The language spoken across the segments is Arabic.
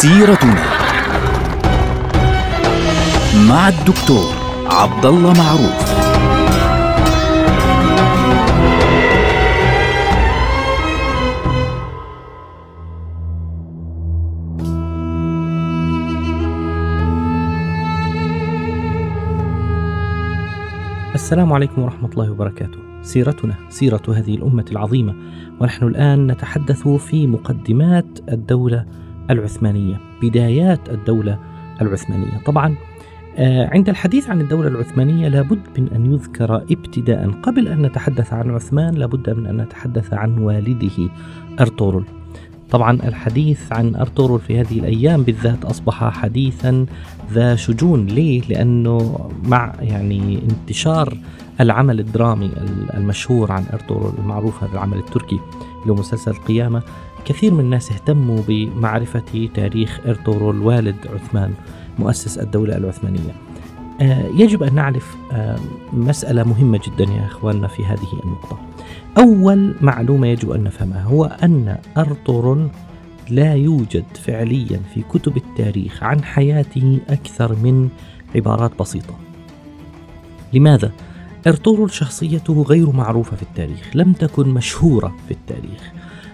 سيرتنا مع الدكتور عبد الله معروف السلام عليكم ورحمة الله وبركاته. سيرتنا سيرة هذه الأمة العظيمة، ونحن الآن نتحدث في مقدمات الدولة العثمانية، بدايات الدولة العثمانية. طبعا آه، عند الحديث عن الدولة العثمانية لابد من أن يذكر ابتداء قبل أن نتحدث عن عثمان لابد من أن نتحدث عن والده أرطغرل. طبعا الحديث عن أرطغرل في هذه الأيام بالذات أصبح حديثا ذا شجون ليه؟ لأنه مع يعني انتشار العمل الدرامي المشهور عن أرطغرل المعروف هذا العمل التركي هو مسلسل القيامة كثير من الناس اهتموا بمعرفة تاريخ أرطغرل والد عثمان مؤسس الدولة العثمانية. آه، يجب أن نعرف آه، مسألة مهمة جدا يا أخواننا في هذه النقطة. أول معلومة يجب أن نفهمها هو أن أرطغرل لا يوجد فعليا في كتب التاريخ عن حياته أكثر من عبارات بسيطة. لماذا؟ أرطغرل شخصيته غير معروفة في التاريخ لم تكن مشهورة في التاريخ.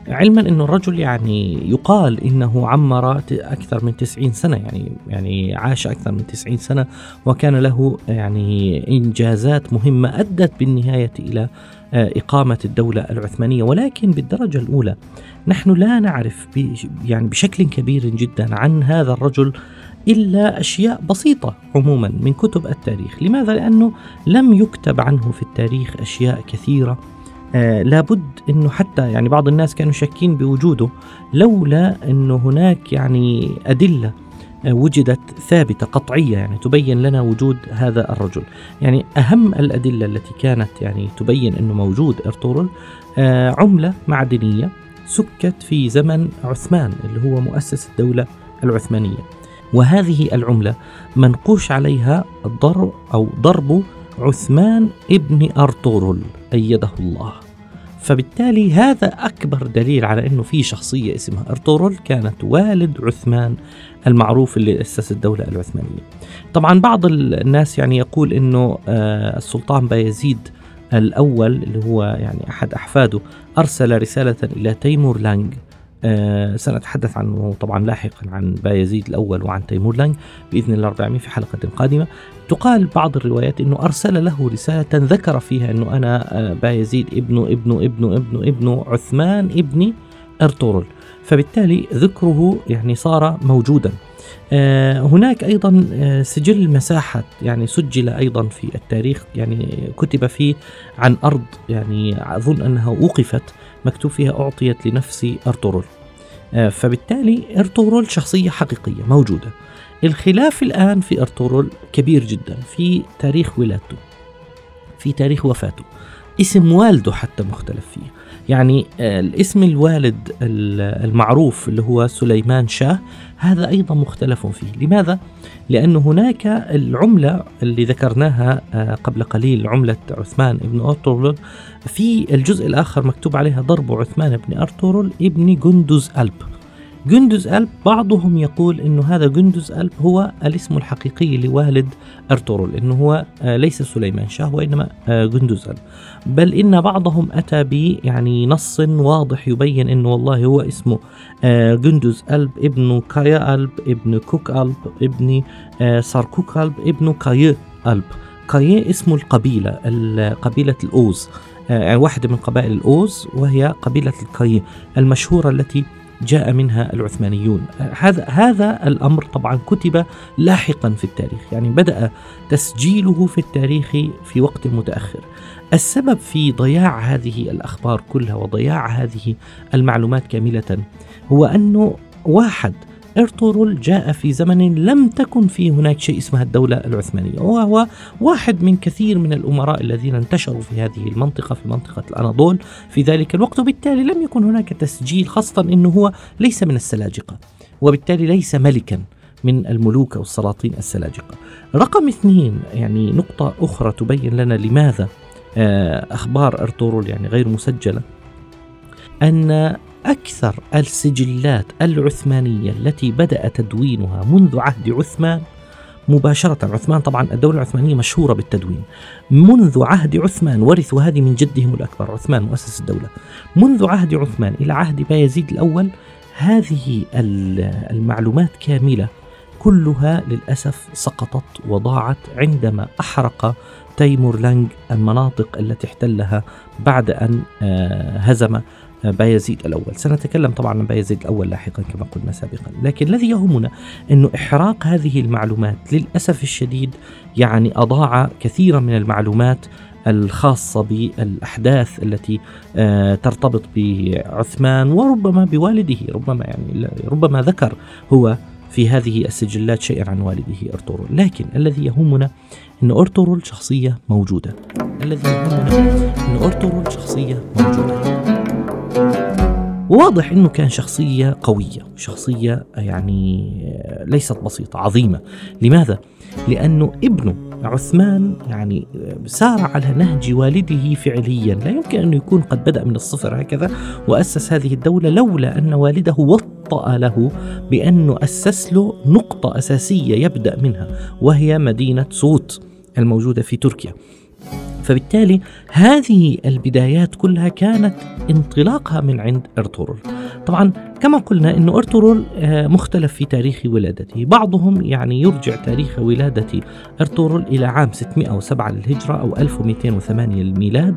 علما أن الرجل يعني يقال إنه عمر أكثر من 90 سنة يعني يعني عاش أكثر من 90 سنة وكان له يعني إنجازات مهمة أدت بالنهاية إلى آه، إقامة الدولة العثمانية. ولكن بالدرجة الأولى نحن لا نعرف يعني بشكل كبير جدا عن هذا الرجل إلا أشياء بسيطة عموما من كتب التاريخ. لماذا؟ لأنه لم يكتب عنه في التاريخ أشياء كثيرة. آه لابد إنه حتى يعني بعض الناس كانوا شاكين بوجوده لولا إنه هناك يعني أدلة آه، وجدت ثابتة قطعية يعني تبين لنا وجود هذا الرجل، يعني أهم الأدلة التي كانت يعني تبين إنه موجود أرطغرل آه عملة معدنية سكت في زمن عثمان اللي هو مؤسس الدولة العثمانية. وهذه العملة منقوش عليها ضرب أو ضرب عثمان ابن أرطغرل أيده الله. فبالتالي هذا أكبر دليل على أنه في شخصية اسمها أرطغرل كانت والد عثمان المعروف اللي أسس الدولة العثمانية طبعا بعض الناس يعني يقول أنه آه، السلطان بايزيد الأول اللي هو يعني أحد أحفاده أرسل رسالة إلى تيمور لانج سنتحدث عنه طبعا لاحقا عن بايزيد الأول وعن تيمور لانج بإذن الله رب العالمين في حلقة قادمة. تقال بعض الروايات أنه أرسل له رسالة ذكر فيها أنه أنا آه، بايزيد ابن ابن ابن ابن ابن عثمان ابن أرطغرل. فبالتالي ذكره يعني صار موجودا. آه، هناك أيضا سجل مساحه يعني سجل أيضا في التاريخ يعني كتب فيه عن أرض يعني أظن أنها وقفت مكتوب فيها أعطيت لنفس أرطغرل. آه، فبالتالي أرطغرل شخصية حقيقية موجودة. الخلاف الآن في أرطغرل كبير جدا في تاريخ ولادته في تاريخ وفاته. اسم والده حتى مختلف فيه. يعني آه، الاسم الوالد المعروف اللي هو سليمان شاه هذا أيضا مختلف فيه. لماذا؟ لأن هناك العملة اللي ذكرناها آه، قبل قليل عملة عثمان بن أرطغرل. في الجزء الآخر مكتوب عليها ضرب عثمان بن أرطغرل ابن جندز ألب. جندز ألب بعضهم يقول أنه هذا جندز ألب هو الاسم الحقيقي لوالد أرطغرل أنه هو آه، ليس سليمان شاه وإنما آه، جندز ألب. بل إن بعضهم أتى ب يعني نص واضح يبين أنه والله هو اسمه آه، جندز ألب ابن كايا ألب ابن كوك ألب ابن ساركوك ألب ابن كاي ألب. كاي اسم القبيلة قبيلة الأوز يعني واحدة من قبائل الأوز وهي قبيلة الكاي المشهورة التي جاء منها العثمانيون. هذا هذا الأمر طبعا كتب لاحقا في التاريخ يعني بدأ تسجيله في التاريخ في وقت متأخر. السبب في ضياع هذه الأخبار كلها وضياع هذه المعلومات كاملة هو أنه واحد ارطغرل جاء في زمن لم تكن فيه هناك شيء اسمها الدولة العثمانية وهو واحد من كثير من الأمراء الذين انتشروا في هذه المنطقة في منطقة الأناضول. في ذلك الوقت وبالتالي لم يكن هناك تسجيل خاصة أنه هو ليس من السلاجقة وبالتالي ليس ملكا من الملوك أو السلاطين السلاجقة. رقم اثنين يعني نقطة أخرى تبين لنا لماذا آه، أخبار أرطغرل يعني غير مسجلة أن أكثر السجلات العثمانية التي بدأ تدوينها منذ عهد عثمان مباشرة عثمان طبعا الدولة العثمانية مشهورة بالتدوين. منذ عهد عثمان ورثوا هذه من جدهم الأكبر عثمان مؤسس الدولة. منذ عهد عثمان إلى عهد بايزيد الأول هذه المعلومات كاملة كلها للأسف سقطت وضاعت عندما أحرق تيمور لانج المناطق التي احتلها بعد أن آه، هزم بايزيد الأول. سنتكلم طبعا عن بايزيد الأول لاحقا كما قلنا سابقا. لكن الذي يهمنا أنه إحراق هذه المعلومات للأسف الشديد يعني أضاع كثيرا من المعلومات الخاصة بالأحداث التي آه، ترتبط بعثمان وربما بوالده. ربما يعني ربما ذكر هو في هذه السجلات شيئا عن والده أرطغرل. لكن الذي يهمنا أن أرطغرل شخصية موجودة. الذي يهمنا أن أرطغرل شخصية موجودة. وواضح إنه كان شخصية قوية شخصية يعني ليست بسيطة عظيمة. لماذا؟ لأنه ابنه عثمان يعني سار على نهج والده فعليا. لا يمكن أن يكون قد بدأ من الصفر هكذا وأسس هذه الدولة لولا أن والده وطأ له بأنه أسس له نقطة أساسية يبدأ منها وهي مدينة صوت الموجودة في تركيا. فبالتالي هذه البدايات كلها كانت انطلاقها من عند ارطغرل طبعا كما قلنا أن ارطغرل آه، مختلف في تاريخ ولادته. بعضهم يعني يرجع تاريخ ولادة ارطغرل إلى عام 607 للهجرة أو 1208 للميلاد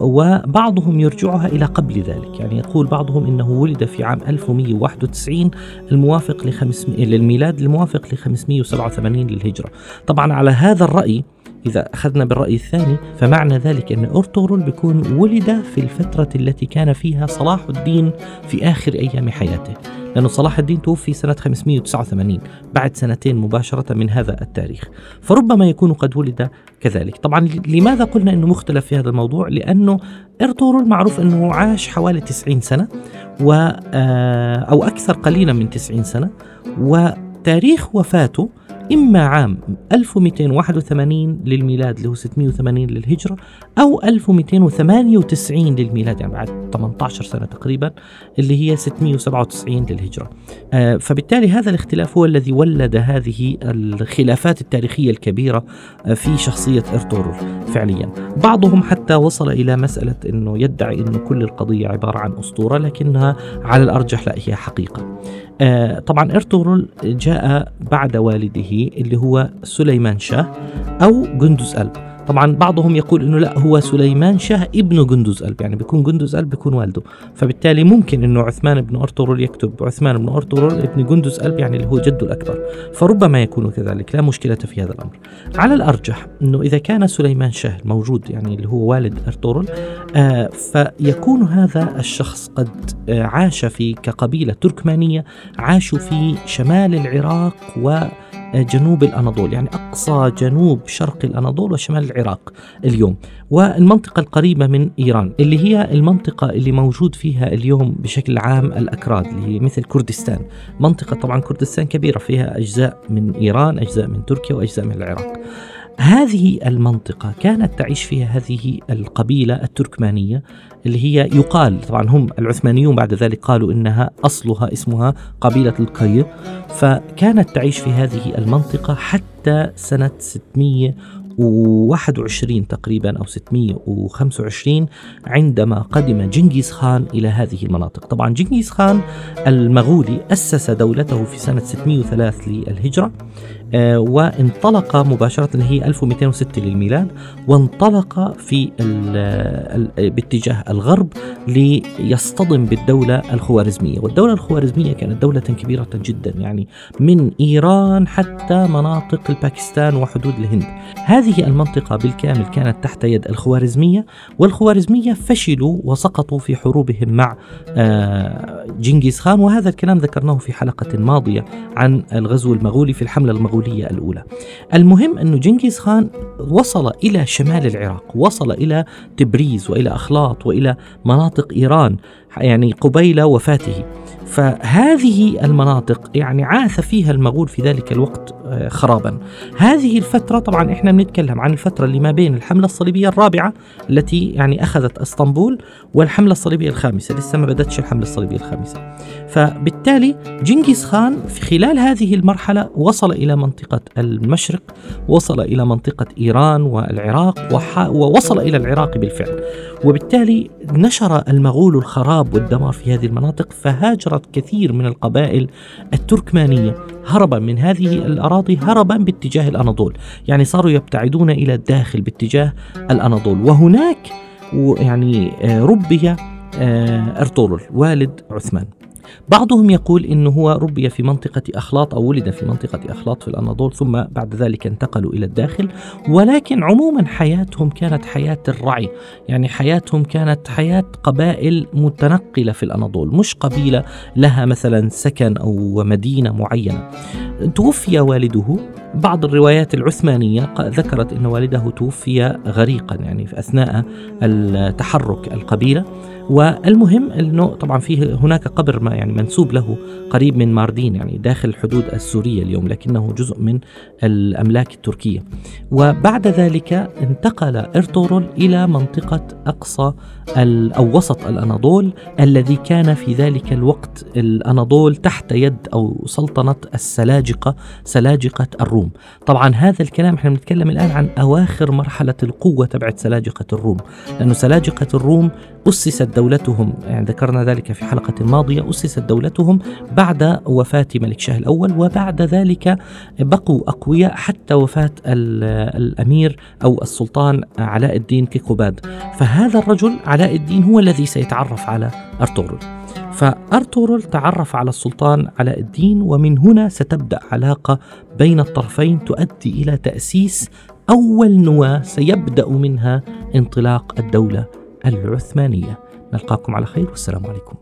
وبعضهم يرجعها إلى قبل ذلك. يعني يقول بعضهم إنه ولد في عام 1191 الموافق ل للميلاد الموافق ل 587 للهجرة. طبعا على هذا الرأي إذا أخذنا بالرأي الثاني فمعنى ذلك أن أرطغرل بيكون ولد في الفترة التي كان فيها صلاح الدين في آخر أيام حياته. لأن صلاح الدين توفي سنة 589 بعد سنتين مباشرة من هذا التاريخ. فربما يكون قد ولد كذلك. طبعا لماذا قلنا أنه مختلف في هذا الموضوع؟ لأنه أرطغرل معروف أنه عاش حوالي 90 سنة و آه، أو أكثر قليلا من 90 سنة وتاريخ وفاته إما عام 1281 للميلاد اللي هو 680 للهجرة أو 1298 للميلاد يعني بعد 18 سنة تقريبا اللي هي 697 للهجرة. آه فبالتالي هذا الاختلاف هو الذي ولد هذه الخلافات التاريخية الكبيرة آه في شخصية إرطغرل فعليا. بعضهم حتى وصل إلى مسألة أنه يدعي أن كل القضية عبارة عن أسطورة لكنها على الأرجح لا هي حقيقة. آه طبعا إرطغرل جاء بعد والده اللي هو سليمان شاه أو جندز ألب. طبعا بعضهم يقول إنه لا هو سليمان شاه ابن جندز ألب يعني بيكون جندز ألب بيكون والده. فبالتالي ممكن إنه عثمان بن أرطغرل يكتب عثمان بن أرطغرل ابن جندز ألب يعني اللي هو جده الأكبر. فربما يكون كذلك لا مشكلة في هذا الأمر. على الأرجح إنه إذا كان سليمان شاه موجود يعني اللي هو والد أرطغرل آه فيكون هذا الشخص قد آه عاش في كقبيلة تركمانية عاشوا في شمال العراق و جنوب الأناضول يعني أقصى جنوب شرق الأناضول وشمال العراق اليوم والمنطقة القريبة من إيران اللي هي المنطقة اللي موجود فيها اليوم بشكل عام الأكراد اللي هي مثل كردستان. منطقة طبعا كردستان كبيرة فيها أجزاء من إيران أجزاء من تركيا وأجزاء من العراق. هذه المنطقة كانت تعيش فيها هذه القبيلة التركمانية اللي هي يقال طبعا هم العثمانيون بعد ذلك قالوا إنها أصلها اسمها قبيلة القي فكانت تعيش في هذه المنطقة حتى سنة 600 621 تقريبا أو 625 عندما قدم جنكيز خان إلى هذه المناطق. طبعا جنكيز خان المغولي أسس دولته في سنة 603 للهجرة. وانطلق مباشرة هي 1206 للميلاد وانطلق في باتجاه الغرب ليصطدم بالدولة الخوارزمية. والدولة الخوارزمية كانت دولة كبيرة جدا يعني من إيران حتى مناطق الباكستان وحدود الهند. هذه المنطقة بالكامل كانت تحت يد الخوارزمية والخوارزمية فشلوا وسقطوا في حروبهم مع آه، جنكيز خان. وهذا الكلام ذكرناه في حلقة ماضية عن الغزو المغولي في الحملة المغولية الأولى. المهم أن جنكيز خان وصل إلى شمال العراق وصل إلى تبريز وإلى أخلاط وإلى مناطق إيران يعني قبيل وفاته. فهذه المناطق يعني عاث فيها المغول في ذلك الوقت آه، خرابا. هذه الفترة طبعا إحنا بنتكلم عن الفترة اللي ما بين الحملة الصليبية الرابعة التي يعني أخذت إسطنبول والحملة الصليبية الخامسة لسه ما بدتش الحملة الصليبية الخامسة. فبالتالي جنكيز خان في خلال هذه المرحلة وصل إلى منطقة المشرق وصل إلى منطقة إيران والعراق ووصل إلى العراق بالفعل. وبالتالي نشر المغول الخراب والدمار في هذه المناطق فهاجرت كثير من القبائل التركمانية هربا من هذه الأراضي هربا باتجاه الأناضول. يعني صاروا يبتعدون إلى الداخل باتجاه الأناضول. وهناك يعني آه، ربي آه، أرطغرل والد عثمان. بعضهم يقول إنه هو ربي في منطقة أخلاط أو ولد في منطقة أخلاط في الأناضول ثم بعد ذلك انتقلوا إلى الداخل. ولكن عموما حياتهم كانت حياة الرعي يعني حياتهم كانت حياة قبائل متنقلة في الأناضول مش قبيلة لها مثلا سكن أو مدينة معينة. توفي والده. بعض الروايات العثمانية ذكرت أن والده توفي غريقا يعني في أثناء التحرك القبيلة. والمهم إنه طبعا فيه هناك قبر ما يعني منسوب له قريب من ماردين يعني داخل الحدود السورية اليوم لكنه جزء من الأملاك التركية. وبعد ذلك انتقل إرطغرل إلى منطقة أقصى أو وسط الأناضول الذي كان في ذلك الوقت الأناضول تحت يد أو سلطنة السلاجقة سلاجقة الروم. طبعا هذا الكلام إحنا بنتكلم الآن عن أواخر مرحلة القوة تبعت سلاجقة الروم لأنه سلاجقة الروم أسست دولتهم يعني ذكرنا ذلك في حلقة ماضية أسست دولتهم بعد وفاة ملك شاه الأول وبعد ذلك بقوا أقوياء حتى وفاة الأمير أو السلطان علاء الدين كيكوباد. فهذا الرجل علاء الدين هو الذي سيتعرف على أرطغرل. فأرطغرل تعرف على السلطان علاء الدين ومن هنا ستبدأ علاقة بين الطرفين تؤدي إلى تأسيس أول نواة سيبدأ منها انطلاق الدولة العثمانية. نلقاكم على خير والسلام عليكم.